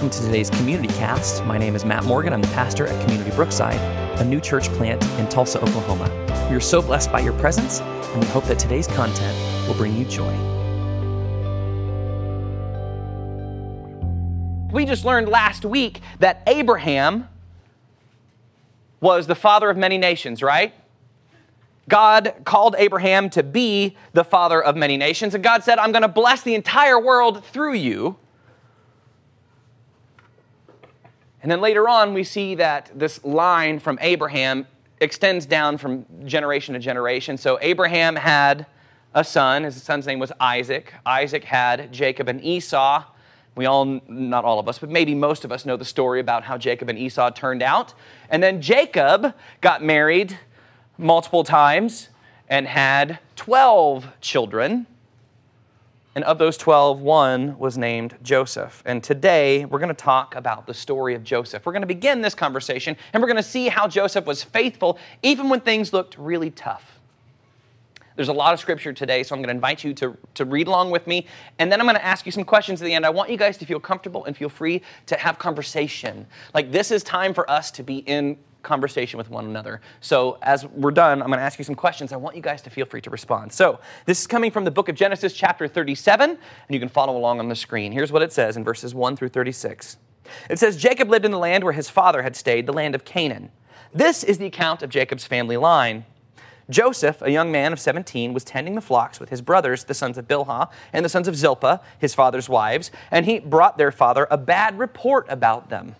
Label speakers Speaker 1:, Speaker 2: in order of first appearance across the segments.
Speaker 1: welcome to today's Community Cast. My name is Matt Morgan. I'm the pastor at Community Brookside, a new church plant in Tulsa, Oklahoma. We are so blessed by your presence, and we hope that today's content will bring you joy.
Speaker 2: We just learned last week that Abraham was the father of many nations, right? God called Abraham to be the father of many nations, and God said, I'm going to bless the entire world through you. And then later on, we see that this line from Abraham extends down from generation to generation. So Abraham had a son. His son's name was Isaac. Isaac had Jacob and Esau. We all, not all of us, but maybe most of us know the story about how Jacob and Esau turned out. And then Jacob got married multiple times and had 12 children. And of those 12, one was named Joseph. And today we're going to talk about the story of Joseph. We're going to begin this conversation and we're going to see how Joseph was faithful even when things looked really tough. There's a lot of scripture today, so I'm going to invite you to, to read along with me. And then I'm going to ask you some questions at the end. I want you guys to feel comfortable and feel free to have conversation. Like, this is time for us to be in conversation with one another. So, as we're done, I'm going to ask you some questions. I want you guys to feel free to respond. So, this is coming from the book of Genesis, chapter 37, and you can follow along on the screen. Here's what it says in verses 1 through 36. It says, Jacob lived in the land where his father had stayed, the land of Canaan. This is the account of Jacob's family line. Joseph, a young man of 17, was tending the flocks with his brothers, the sons of Bilhah, and the sons of Zilpah, his father's wives, and he brought their father a bad report about them.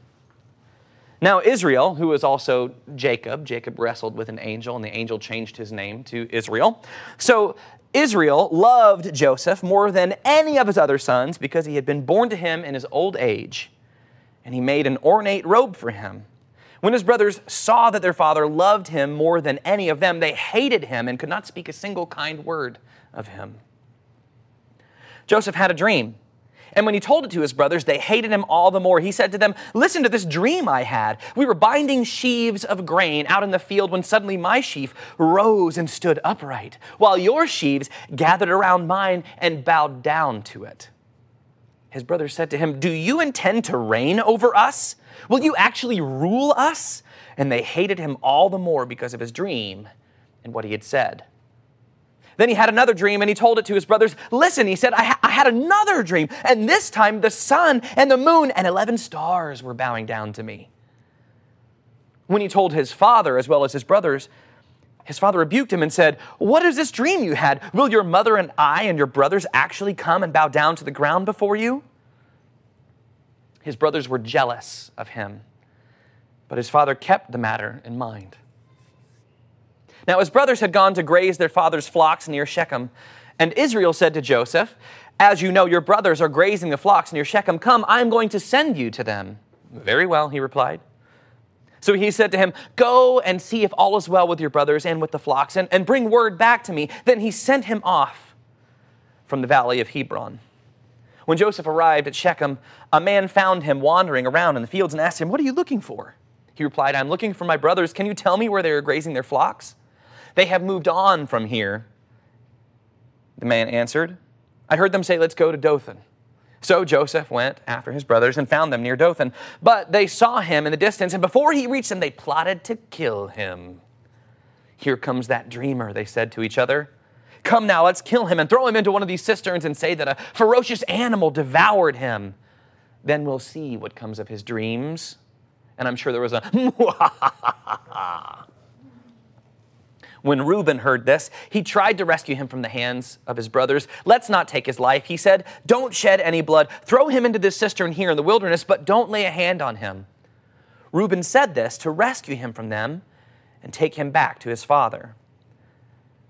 Speaker 2: Now, Israel, who was also Jacob, Jacob wrestled with an angel, and the angel changed his name to Israel. So, Israel loved Joseph more than any of his other sons because he had been born to him in his old age, and he made an ornate robe for him. When his brothers saw that their father loved him more than any of them, they hated him and could not speak a single kind word of him. Joseph had a dream and when he told it to his brothers, they hated him all the more. He said to them, Listen to this dream I had. We were binding sheaves of grain out in the field when suddenly my sheaf rose and stood upright, while your sheaves gathered around mine and bowed down to it. His brothers said to him, Do you intend to reign over us? Will you actually rule us? And they hated him all the more because of his dream and what he had said. Then he had another dream and he told it to his brothers. Listen, he said, I, ha- I had another dream, and this time the sun and the moon and 11 stars were bowing down to me. When he told his father as well as his brothers, his father rebuked him and said, What is this dream you had? Will your mother and I and your brothers actually come and bow down to the ground before you? His brothers were jealous of him, but his father kept the matter in mind. Now his brothers had gone to graze their father's flocks near Shechem. And Israel said to Joseph, As you know, your brothers are grazing the flocks near Shechem. Come, I am going to send you to them. Very well, he replied. So he said to him, Go and see if all is well with your brothers and with the flocks, and, and bring word back to me. Then he sent him off from the valley of Hebron. When Joseph arrived at Shechem, a man found him wandering around in the fields and asked him, What are you looking for? He replied, I'm looking for my brothers. Can you tell me where they are grazing their flocks? They have moved on from here. The man answered, I heard them say, Let's go to Dothan. So Joseph went after his brothers and found them near Dothan. But they saw him in the distance, and before he reached them, they plotted to kill him. Here comes that dreamer, they said to each other. Come now, let's kill him and throw him into one of these cisterns and say that a ferocious animal devoured him. Then we'll see what comes of his dreams. And I'm sure there was a When Reuben heard this, he tried to rescue him from the hands of his brothers. Let's not take his life, he said. Don't shed any blood. Throw him into this cistern here in the wilderness, but don't lay a hand on him. Reuben said this to rescue him from them and take him back to his father.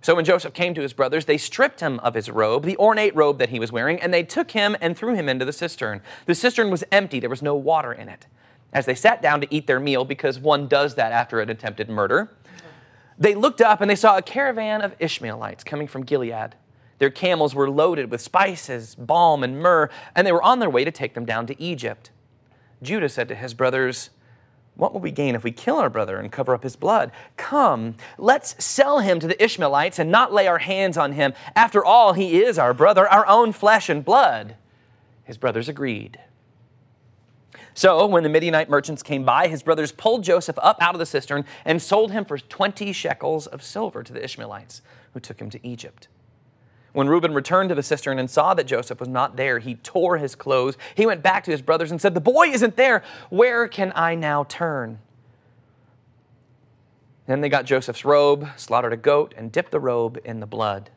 Speaker 2: So when Joseph came to his brothers, they stripped him of his robe, the ornate robe that he was wearing, and they took him and threw him into the cistern. The cistern was empty, there was no water in it. As they sat down to eat their meal, because one does that after an attempted murder, they looked up and they saw a caravan of Ishmaelites coming from Gilead. Their camels were loaded with spices, balm, and myrrh, and they were on their way to take them down to Egypt. Judah said to his brothers, What will we gain if we kill our brother and cover up his blood? Come, let's sell him to the Ishmaelites and not lay our hands on him. After all, he is our brother, our own flesh and blood. His brothers agreed. So when the Midianite merchants came by, his brothers pulled Joseph up out of the cistern and sold him for 20 shekels of silver to the Ishmaelites, who took him to Egypt. When Reuben returned to the cistern and saw that Joseph was not there, he tore his clothes. He went back to his brothers and said, The boy isn't there. Where can I now turn? Then they got Joseph's robe, slaughtered a goat, and dipped the robe in the blood.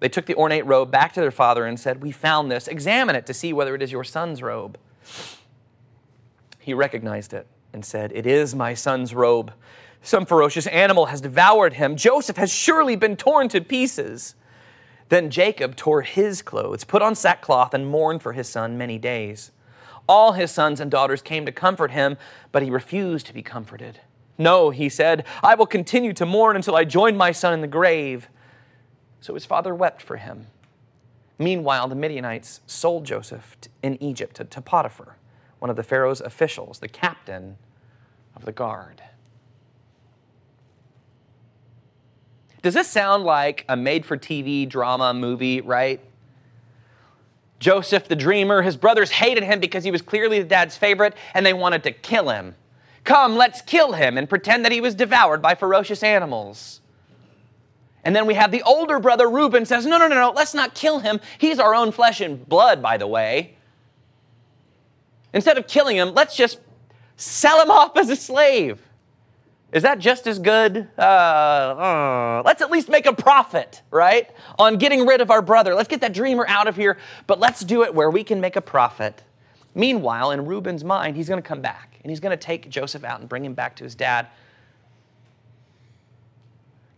Speaker 2: They took the ornate robe back to their father and said, We found this. Examine it to see whether it is your son's robe. He recognized it and said, It is my son's robe. Some ferocious animal has devoured him. Joseph has surely been torn to pieces. Then Jacob tore his clothes, put on sackcloth, and mourned for his son many days. All his sons and daughters came to comfort him, but he refused to be comforted. No, he said, I will continue to mourn until I join my son in the grave. So his father wept for him. Meanwhile, the Midianites sold Joseph in Egypt to Potiphar one of the Pharaoh's officials, the captain of the guard. Does this sound like a made for TV drama movie, right? Joseph the dreamer, his brothers hated him because he was clearly the dad's favorite and they wanted to kill him. Come, let's kill him and pretend that he was devoured by ferocious animals. And then we have the older brother Reuben says, No, no, no, no, let's not kill him. He's our own flesh and blood, by the way. Instead of killing him, let's just sell him off as a slave. Is that just as good? Uh, uh, let's at least make a profit, right? On getting rid of our brother. Let's get that dreamer out of here, but let's do it where we can make a profit. Meanwhile, in Reuben's mind, he's going to come back and he's going to take Joseph out and bring him back to his dad.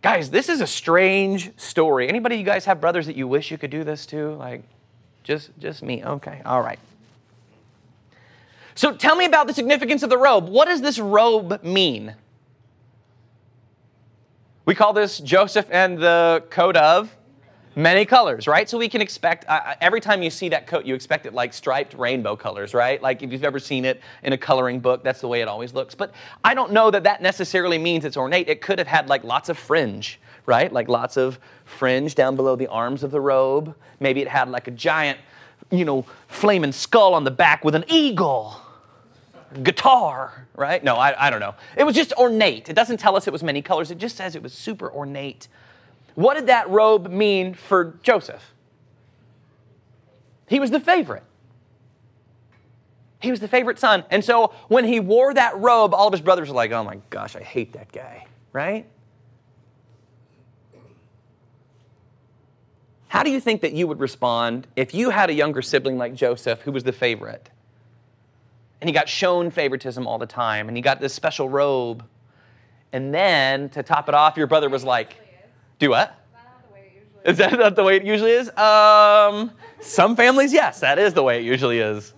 Speaker 2: Guys, this is a strange story. Anybody you guys have brothers that you wish you could do this to? Like just just me. Okay. All right. So tell me about the significance of the robe. What does this robe mean? We call this Joseph and the coat of many colors, right? So we can expect, uh, every time you see that coat, you expect it like striped rainbow colors, right? Like if you've ever seen it in a coloring book, that's the way it always looks. But I don't know that that necessarily means it's ornate. It could have had like lots of fringe, right? Like lots of fringe down below the arms of the robe. Maybe it had like a giant, you know, flaming skull on the back with an eagle guitar, right? No, I, I don't know. It was just ornate. It doesn't tell us it was many colors, it just says it was super ornate. What did that robe mean for Joseph? He was the favorite. He was the favorite son. And so when he wore that robe, all of his brothers were like, oh my gosh, I hate that guy, right? How do you think that you would respond if you had a younger sibling like Joseph who was the favorite? And he got shown favoritism all the time, and he got this special robe. And then to top it off, your brother was like, "Do what?" Is that not the way it usually is? Um, some families, yes, that is the way it usually is.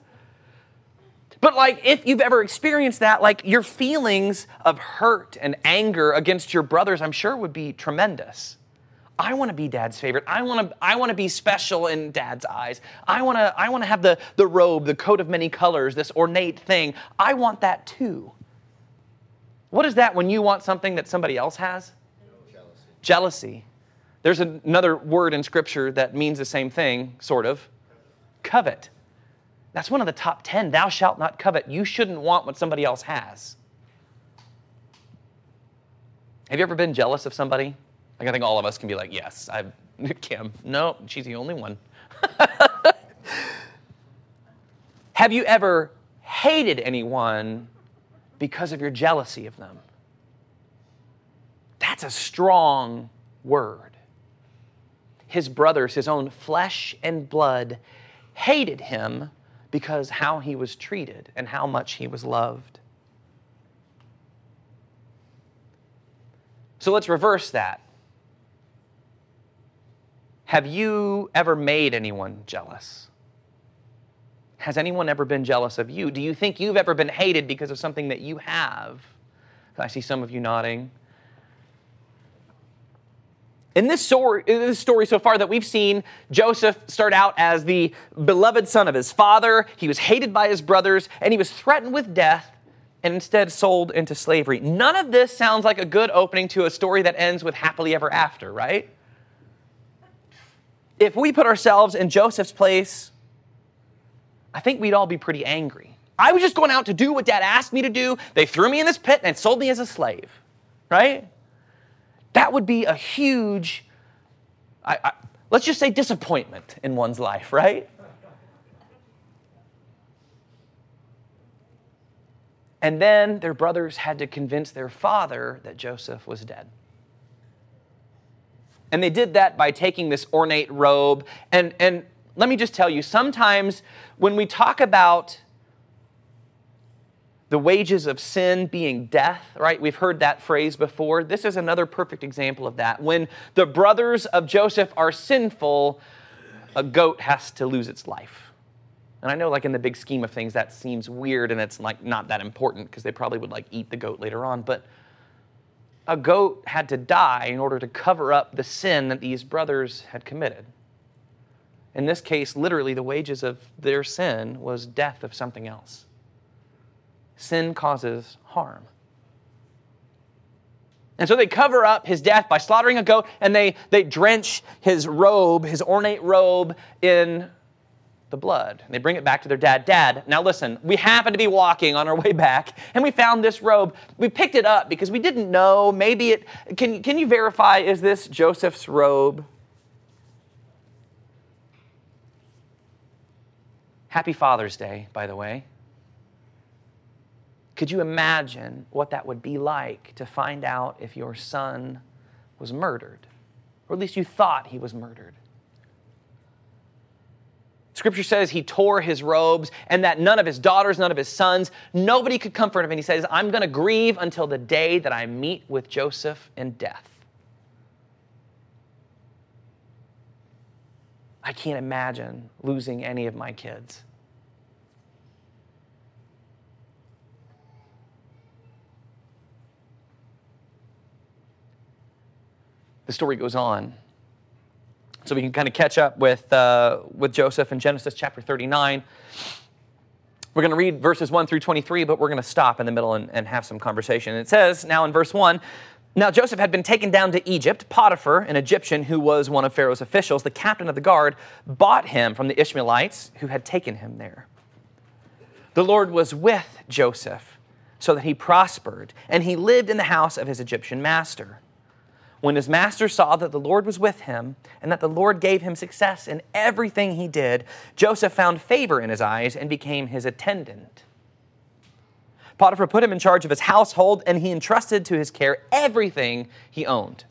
Speaker 2: But like, if you've ever experienced that, like your feelings of hurt and anger against your brothers, I'm sure would be tremendous. I want to be dad's favorite. I want to, I want to be special in dad's eyes. I want to, I want to have the, the robe, the coat of many colors, this ornate thing. I want that too. What is that when you want something that somebody else has? Jealousy. Jealousy. There's another word in Scripture that means the same thing, sort of. Covet. That's one of the top 10. Thou shalt not covet. You shouldn't want what somebody else has. Have you ever been jealous of somebody? Like I think all of us can be like, yes, I Kim. No, she's the only one. Have you ever hated anyone because of your jealousy of them? That's a strong word. His brothers, his own flesh and blood, hated him because how he was treated and how much he was loved. So let's reverse that. Have you ever made anyone jealous? Has anyone ever been jealous of you? Do you think you've ever been hated because of something that you have? I see some of you nodding. In this story, this story so far that we've seen, Joseph start out as the beloved son of his father. He was hated by his brothers, and he was threatened with death and instead sold into slavery. None of this sounds like a good opening to a story that ends with happily ever after, right? If we put ourselves in Joseph's place, I think we'd all be pretty angry. I was just going out to do what dad asked me to do. They threw me in this pit and sold me as a slave, right? That would be a huge, I, I, let's just say, disappointment in one's life, right? And then their brothers had to convince their father that Joseph was dead. And they did that by taking this ornate robe. And, and let me just tell you, sometimes when we talk about the wages of sin being death, right? We've heard that phrase before. This is another perfect example of that. When the brothers of Joseph are sinful, a goat has to lose its life. And I know, like, in the big scheme of things, that seems weird and it's like not that important because they probably would like eat the goat later on. But a goat had to die in order to cover up the sin that these brothers had committed. In this case, literally, the wages of their sin was death of something else. Sin causes harm. And so they cover up his death by slaughtering a goat and they, they drench his robe, his ornate robe, in the blood. And they bring it back to their dad. Dad, now listen, we happen to be walking on our way back and we found this robe. We picked it up because we didn't know. Maybe it, can, can you verify, is this Joseph's robe? Happy Father's Day, by the way. Could you imagine what that would be like to find out if your son was murdered? Or at least you thought he was murdered. Scripture says he tore his robes and that none of his daughters, none of his sons, nobody could comfort him. And he says, I'm going to grieve until the day that I meet with Joseph in death. I can't imagine losing any of my kids. The story goes on so we can kind of catch up with, uh, with Joseph in Genesis chapter 39. We're going to read verses 1 through 23, but we're going to stop in the middle and, and have some conversation. It says now in verse 1 Now Joseph had been taken down to Egypt. Potiphar, an Egyptian who was one of Pharaoh's officials, the captain of the guard, bought him from the Ishmaelites who had taken him there. The Lord was with Joseph so that he prospered, and he lived in the house of his Egyptian master. When his master saw that the Lord was with him and that the Lord gave him success in everything he did, Joseph found favor in his eyes and became his attendant. Potiphar put him in charge of his household and he entrusted to his care everything he owned.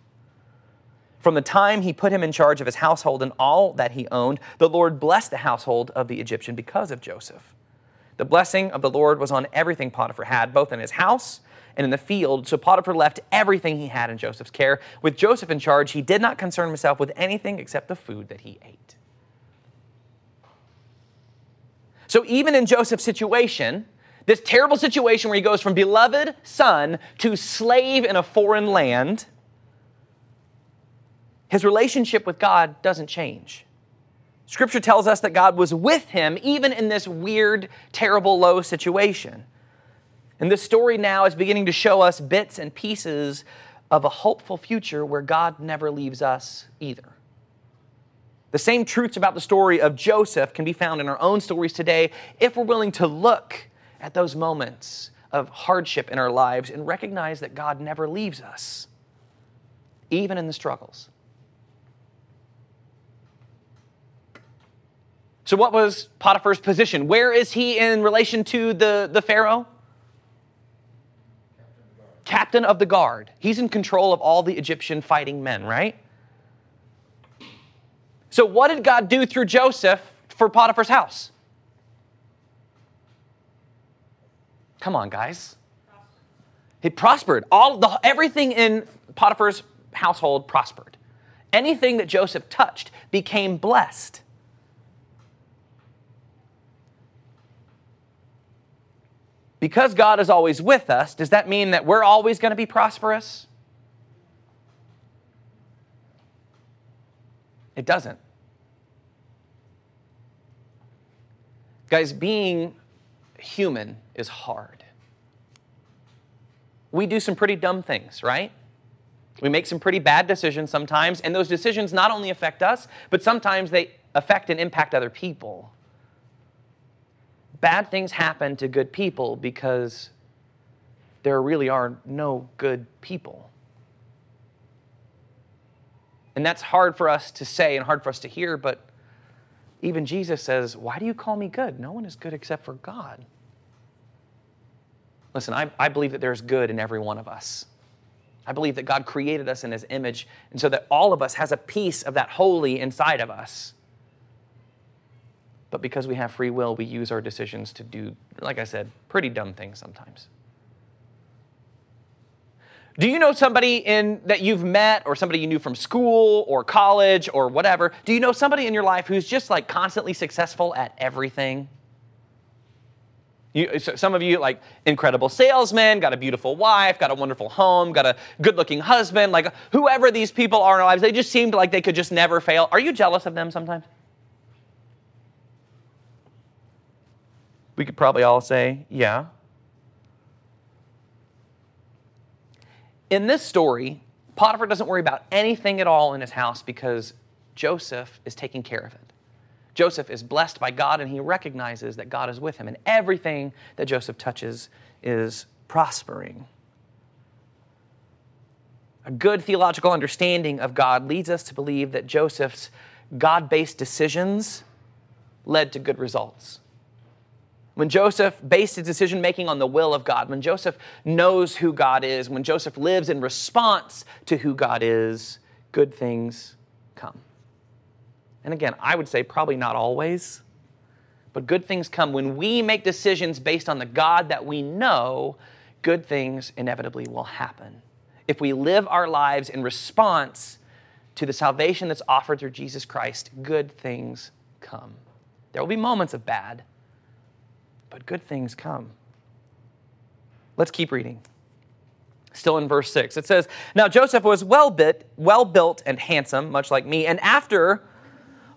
Speaker 2: From the time he put him in charge of his household and all that he owned, the Lord blessed the household of the Egyptian because of Joseph. The blessing of the Lord was on everything Potiphar had, both in his house and in the field. So Potiphar left everything he had in Joseph's care. With Joseph in charge, he did not concern himself with anything except the food that he ate. So even in Joseph's situation, this terrible situation where he goes from beloved son to slave in a foreign land, his relationship with God doesn't change. Scripture tells us that God was with him even in this weird, terrible, low situation. And this story now is beginning to show us bits and pieces of a hopeful future where God never leaves us either. The same truths about the story of Joseph can be found in our own stories today if we're willing to look at those moments of hardship in our lives and recognize that God never leaves us, even in the struggles. So, what was Potiphar's position? Where is he in relation to the, the Pharaoh? Captain of the guard. He's in control of all the Egyptian fighting men, right? So, what did God do through Joseph for Potiphar's house? Come on, guys. He prospered. All the everything in Potiphar's household prospered. Anything that Joseph touched became blessed. Because God is always with us, does that mean that we're always going to be prosperous? It doesn't. Guys, being human is hard. We do some pretty dumb things, right? We make some pretty bad decisions sometimes, and those decisions not only affect us, but sometimes they affect and impact other people. Bad things happen to good people because there really are no good people. And that's hard for us to say and hard for us to hear, but even Jesus says, Why do you call me good? No one is good except for God. Listen, I, I believe that there's good in every one of us. I believe that God created us in His image, and so that all of us has a piece of that holy inside of us. But because we have free will, we use our decisions to do, like I said, pretty dumb things sometimes. Do you know somebody in that you've met or somebody you knew from school or college or whatever? Do you know somebody in your life who's just like constantly successful at everything? You, some of you, like incredible salesman, got a beautiful wife, got a wonderful home, got a good looking husband, like whoever these people are in our lives, they just seemed like they could just never fail. Are you jealous of them sometimes? We could probably all say, yeah. In this story, Potiphar doesn't worry about anything at all in his house because Joseph is taking care of it. Joseph is blessed by God and he recognizes that God is with him, and everything that Joseph touches is prospering. A good theological understanding of God leads us to believe that Joseph's God based decisions led to good results. When Joseph based his decision making on the will of God, when Joseph knows who God is, when Joseph lives in response to who God is, good things come. And again, I would say probably not always, but good things come when we make decisions based on the God that we know, good things inevitably will happen. If we live our lives in response to the salvation that's offered through Jesus Christ, good things come. There will be moments of bad, but good things come. Let's keep reading. Still in verse 6. It says, Now Joseph was well bit, well built and handsome, much like me, and after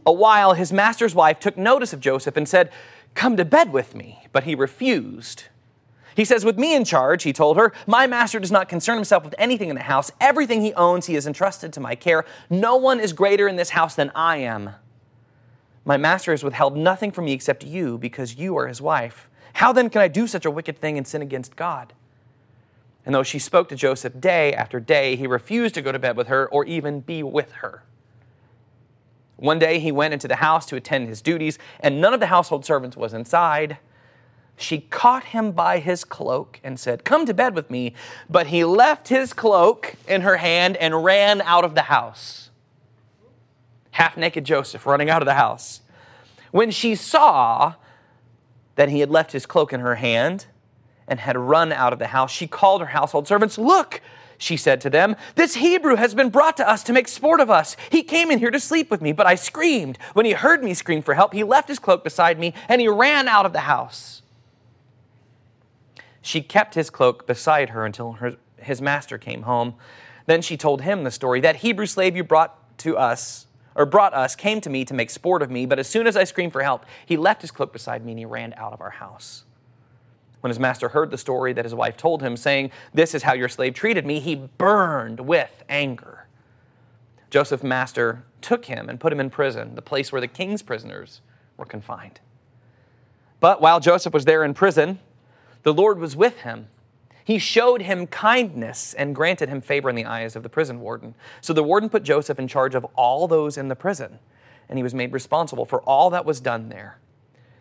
Speaker 2: a while, his master's wife took notice of Joseph and said, Come to bed with me. But he refused. He says, With me in charge, he told her, my master does not concern himself with anything in the house. Everything he owns, he has entrusted to my care. No one is greater in this house than I am. My master has withheld nothing from me except you, because you are his wife. How then can I do such a wicked thing and sin against God? And though she spoke to Joseph day after day, he refused to go to bed with her or even be with her. One day he went into the house to attend his duties, and none of the household servants was inside. She caught him by his cloak and said, Come to bed with me. But he left his cloak in her hand and ran out of the house. Half naked Joseph running out of the house. When she saw that he had left his cloak in her hand and had run out of the house, she called her household servants, Look, she said to them, This Hebrew has been brought to us to make sport of us. He came in here to sleep with me, but I screamed. When he heard me scream for help, he left his cloak beside me and he ran out of the house. She kept his cloak beside her until her, his master came home. Then she told him the story that Hebrew slave you brought to us or brought us came to me to make sport of me, but as soon as I screamed for help, he left his cloak beside me and he ran out of our house. When his master heard the story that his wife told him, saying, This is how your slave treated me, he burned with anger. Joseph's master took him and put him in prison, the place where the king's prisoners were confined. But while Joseph was there in prison, the Lord was with him. He showed him kindness and granted him favor in the eyes of the prison warden. So the warden put Joseph in charge of all those in the prison, and he was made responsible for all that was done there.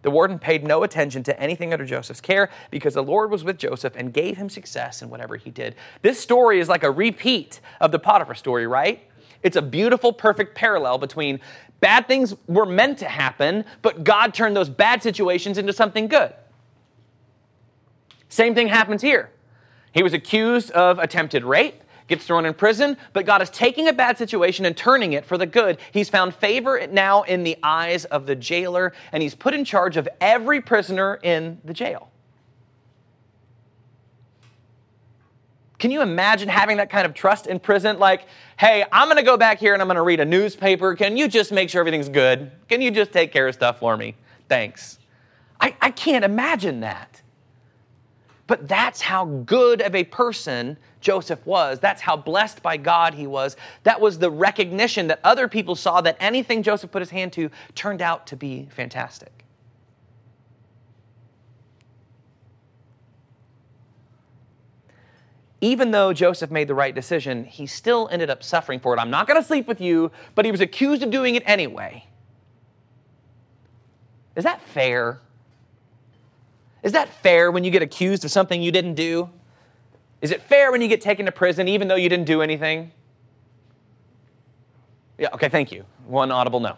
Speaker 2: The warden paid no attention to anything under Joseph's care because the Lord was with Joseph and gave him success in whatever he did. This story is like a repeat of the Potiphar story, right? It's a beautiful, perfect parallel between bad things were meant to happen, but God turned those bad situations into something good. Same thing happens here. He was accused of attempted rape gets thrown in prison, but God is taking a bad situation and turning it for the good. He's found favor now in the eyes of the jailer, and he's put in charge of every prisoner in the jail. Can you imagine having that kind of trust in prison? Like, hey, I'm going to go back here and I'm going to read a newspaper. Can you just make sure everything's good? Can you just take care of stuff for me? Thanks. I, I can't imagine that. But that's how good of a person Joseph was. That's how blessed by God he was. That was the recognition that other people saw that anything Joseph put his hand to turned out to be fantastic. even though Joseph made the right decision, he still ended up suffering for it. I'm not going to sleep with you, but he was accused of doing it anyway. Is that fair? Is that fair when you get accused of something you didn't do? Is it fair when you get taken to prison even though you didn't do anything? Yeah, okay, thank you. One audible no.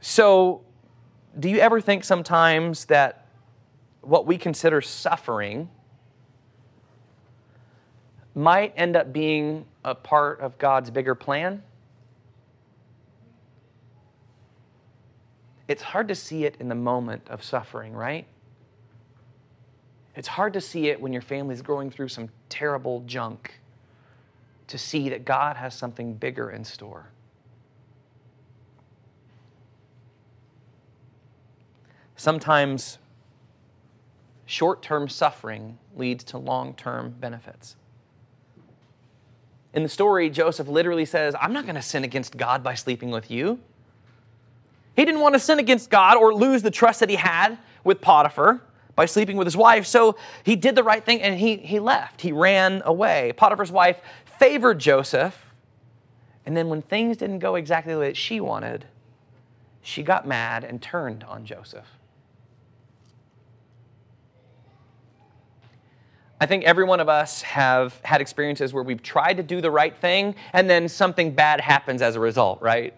Speaker 2: So, do you ever think sometimes that what we consider suffering might end up being a part of God's bigger plan? It's hard to see it in the moment of suffering, right? It's hard to see it when your family's going through some terrible junk, to see that God has something bigger in store. Sometimes short term suffering leads to long term benefits. In the story, Joseph literally says, I'm not going to sin against God by sleeping with you. He didn't want to sin against God or lose the trust that he had with Potiphar by sleeping with his wife, so he did the right thing and he, he left. He ran away. Potiphar's wife favored Joseph, and then when things didn't go exactly the way that she wanted, she got mad and turned on Joseph. I think every one of us have had experiences where we've tried to do the right thing and then something bad happens as a result, right?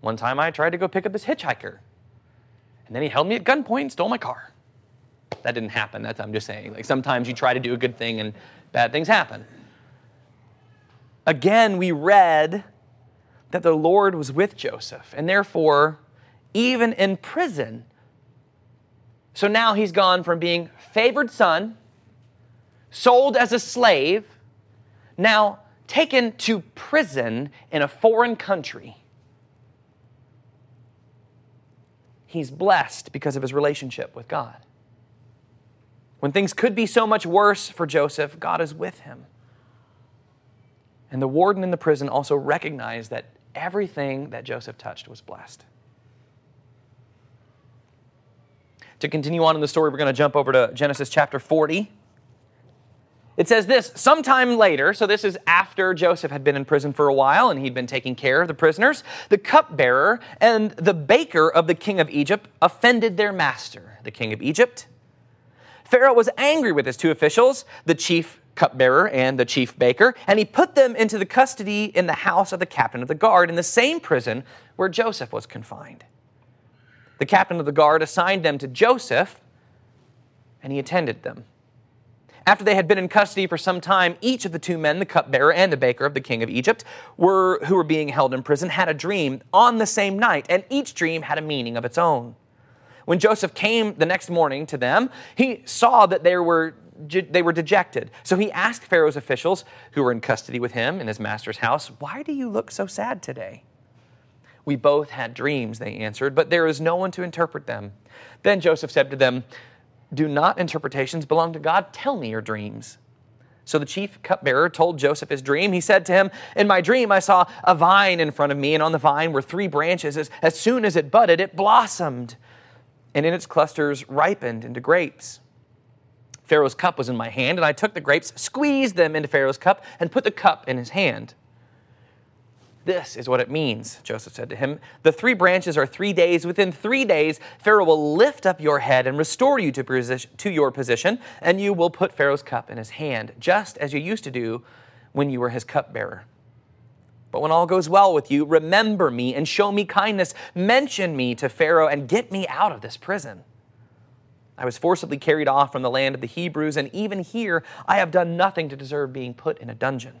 Speaker 2: One time I tried to go pick up this hitchhiker, and then he held me at gunpoint and stole my car. That didn't happen. That's I'm just saying. Like sometimes you try to do a good thing and bad things happen. Again, we read that the Lord was with Joseph, and therefore, even in prison, so now he's gone from being favored son, sold as a slave, now taken to prison in a foreign country. He's blessed because of his relationship with God. When things could be so much worse for Joseph, God is with him. And the warden in the prison also recognized that everything that Joseph touched was blessed. To continue on in the story, we're going to jump over to Genesis chapter 40. It says this sometime later, so this is after Joseph had been in prison for a while and he'd been taking care of the prisoners, the cupbearer and the baker of the king of Egypt offended their master, the king of Egypt. Pharaoh was angry with his two officials, the chief cupbearer and the chief baker, and he put them into the custody in the house of the captain of the guard in the same prison where Joseph was confined. The captain of the guard assigned them to Joseph, and he attended them. After they had been in custody for some time, each of the two men, the cupbearer and the baker of the king of Egypt, were, who were being held in prison, had a dream on the same night, and each dream had a meaning of its own. When Joseph came the next morning to them, he saw that they were, they were dejected. So he asked Pharaoh's officials, who were in custody with him in his master's house, Why do you look so sad today? We both had dreams, they answered, but there is no one to interpret them. Then Joseph said to them, Do not interpretations belong to God? Tell me your dreams. So the chief cupbearer told Joseph his dream. He said to him, In my dream, I saw a vine in front of me, and on the vine were three branches. As, as soon as it budded, it blossomed, and in its clusters ripened into grapes. Pharaoh's cup was in my hand, and I took the grapes, squeezed them into Pharaoh's cup, and put the cup in his hand. This is what it means, Joseph said to him. The three branches are three days. Within three days, Pharaoh will lift up your head and restore you to, to your position, and you will put Pharaoh's cup in his hand, just as you used to do when you were his cupbearer. But when all goes well with you, remember me and show me kindness. Mention me to Pharaoh and get me out of this prison. I was forcibly carried off from the land of the Hebrews, and even here I have done nothing to deserve being put in a dungeon.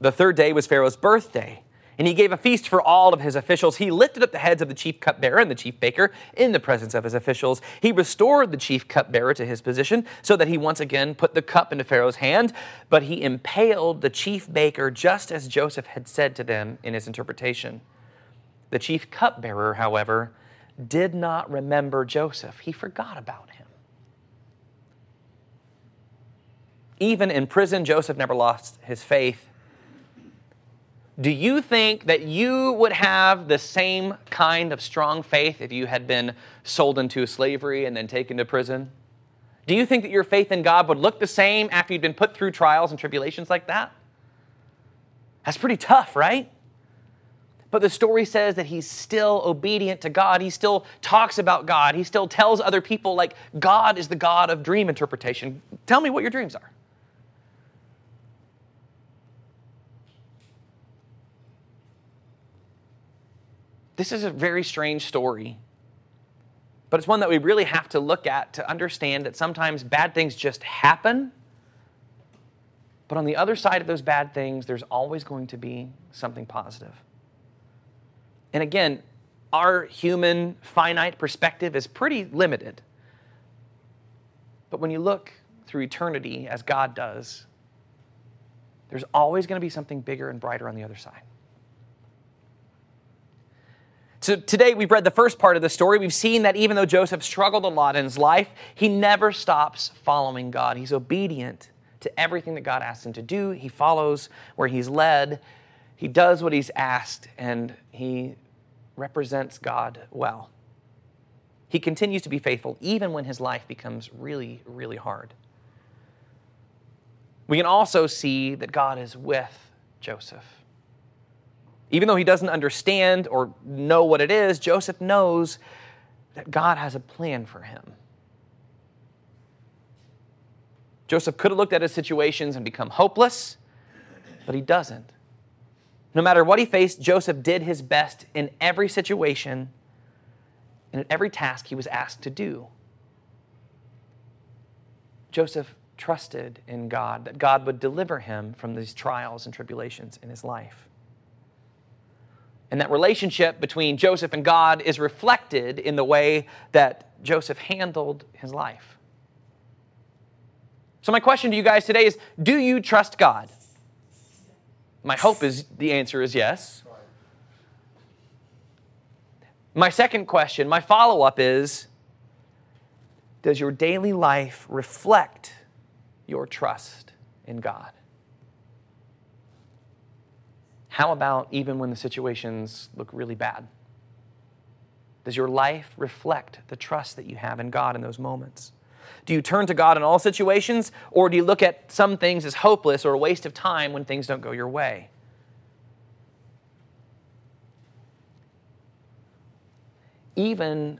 Speaker 2: the third day was Pharaoh's birthday, And he gave a feast for all of his officials. He lifted up the heads of the chief cupbearer and the chief baker in the presence of his officials. He restored the chief cupbearer to his position so that he once again put the cup into Pharaoh's hand. But he impaled the chief baker just as Joseph had said to them in his interpretation. The chief cupbearer, however, did not remember Joseph, he forgot about him. Even in prison, Joseph never lost his faith do you think that you would have the same kind of strong faith if you had been sold into slavery and then taken to prison? Do you think that your faith in God would look the same after you'd been put through trials and tribulations like that? That's pretty tough, right? But the story says that he's still obedient to God. He still talks about God. He still tells other people, like, God is the God of dream interpretation. Tell me what your dreams are. This is a very strange story, but it's one that we really have to look at to understand that sometimes bad things just happen. But on the other side of those bad things, there's always going to be something positive. And again, our human finite perspective is pretty limited. But when you look through eternity as God does, there's always going to be something bigger and brighter on the other side. So today we've read the first part of the story. We've seen that even though Joseph struggled a lot in his life, he never stops following God. He's obedient to everything that God asks him to do. He follows where he's led. He does what he's asked, and he represents God well. He continues to be faithful even when his life becomes really, really hard. We can also see that God is with Joseph. Even though he doesn't understand or know what it is, Joseph knows that God has a plan for him. Joseph could have looked at his situations and become hopeless, but he doesn't. No matter what he faced, Joseph did his best in every situation and at every task he was asked to do. Joseph trusted in God, that God would deliver him from these trials and tribulations in his life. And that relationship between Joseph and God is reflected in the way that Joseph handled his life. So, my question to you guys today is Do you trust God? My hope is the answer is yes. My second question, my follow up is Does your daily life reflect your trust in God? How about even when the situations look really bad? Does your life reflect the trust that you have in God in those moments? Do you turn to God in all situations, or do you look at some things as hopeless or a waste of time when things don't go your way? Even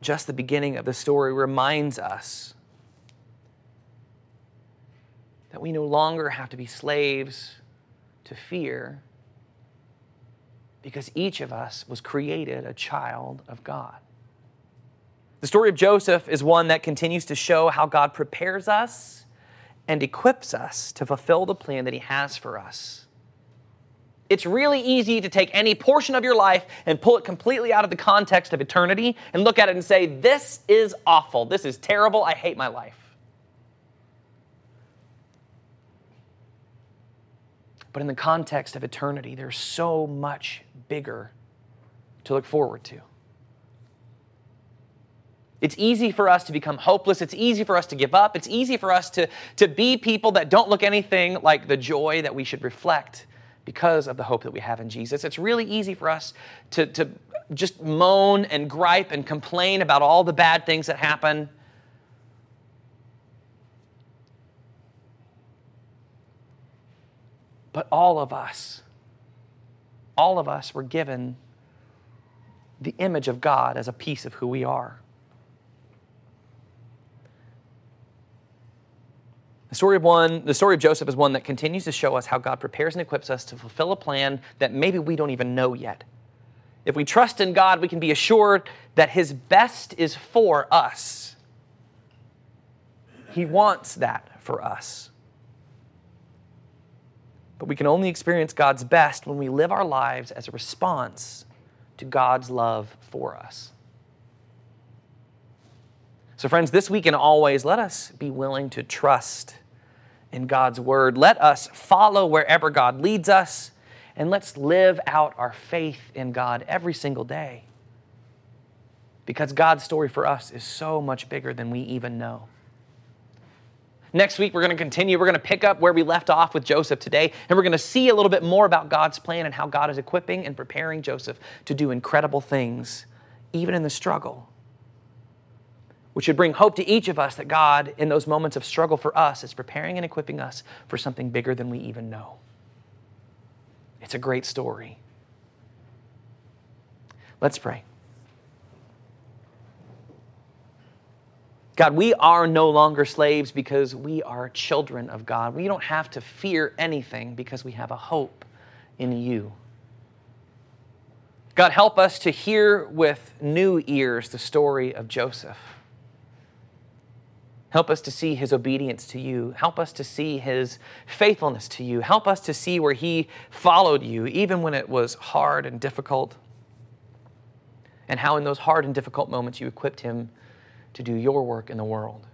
Speaker 2: just the beginning of the story reminds us that we no longer have to be slaves to fear because each of us was created a child of God. The story of Joseph is one that continues to show how God prepares us and equips us to fulfill the plan that He has for us. It's really easy to take any portion of your life and pull it completely out of the context of eternity and look at it and say, This is awful. This is terrible. I hate my life. But in the context of eternity, there's so much bigger to look forward to. It's easy for us to become hopeless. It's easy for us to give up. It's easy for us to, to be people that don't look anything like the joy that we should reflect because of the hope that we have in Jesus. It's really easy for us to, to just moan and gripe and complain about all the bad things that happen But all of us, all of us were given the image of God as a piece of who we are. The story of one, the story of Joseph is one that continues to show us how God prepares and equips us to fulfill a plan that maybe we don't even know yet. If we trust in God, we can be assured that his best is for us. He wants that for us. But we can only experience God's best when we live our lives as a response to God's love for us. So, friends, this week and always, let us be willing to trust in God's word. Let us follow wherever God leads us, and let's live out our faith in God every single day. Because God's story for us is so much bigger than we even know. Next week, we're going to continue. We're going to pick up where we left off with Joseph today, and we're going to see a little bit more about God's plan and how God is equipping and preparing Joseph to do incredible things, even in the struggle which should bring hope to each of us that God, in those moments of struggle for us, is preparing and equipping us for something bigger than we even know. It's a great story. Let's pray. God, we are no longer slaves because we are children of God. We don't have to fear anything because we have a hope in you. God, help us to hear with new ears the story of Joseph. Help us to see his obedience to you. Help us to see his faithfulness to you. Help us to see where he followed you, even when it was hard and difficult. And how, in those hard and difficult moments, you equipped him to do your work in the world.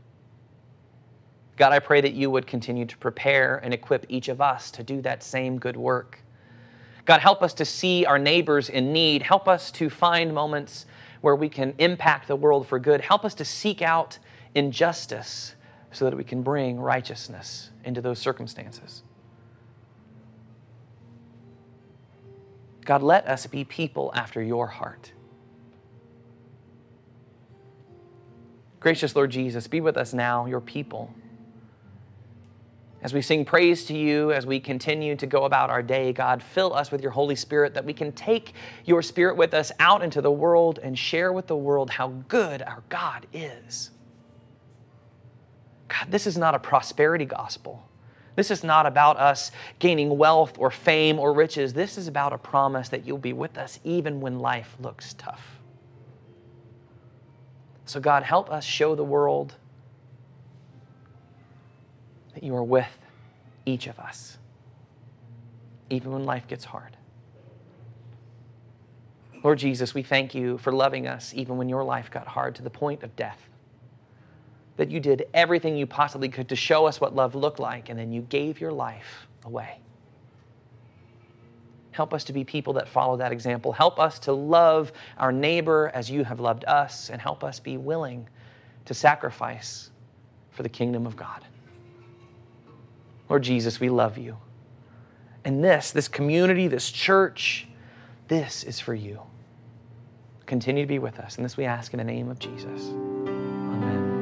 Speaker 2: God, I pray that you would continue to prepare and equip each of us to do that same good work. God, help us to see our neighbors in need. Help us to find moments where we can impact the world for good. Help us to seek out injustice so that we can bring righteousness into those circumstances. God, let us be people after your heart. Gracious Lord Jesus, be with us now, your people. As we sing praise to you, as we continue to go about our day, God, fill us with your Holy Spirit that we can take your Spirit with us out into the world and share with the world how good our God is. God, this is not a prosperity gospel. This is not about us gaining wealth or fame or riches. This is about a promise that you'll be with us even when life looks tough. So, God, help us show the world that you are with each of us, even when life gets hard. Lord Jesus, we thank you for loving us even when your life got hard to the point of death that you did everything you possibly could to show us what love looked like, and then you gave your life away. Help us to be people that follow that example. Help us to love our neighbor as you have loved us, and help us be willing to sacrifice for the kingdom of God. Lord Jesus, we love you. And this, this community, this church, this is for you. Continue to be with us. And this we ask in the name of Jesus. Amen.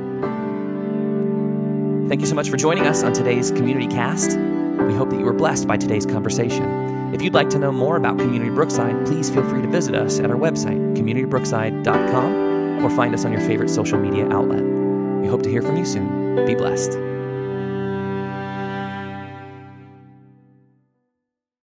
Speaker 1: Thank you so much for joining us on today's Community Cast. We hope that you were blessed by today's conversation. If you'd like to know more about Community Brookside, please feel free to visit us at our website, communitybrookside.com, or find us on your favorite social media outlet. We hope to hear from you soon. Be blessed.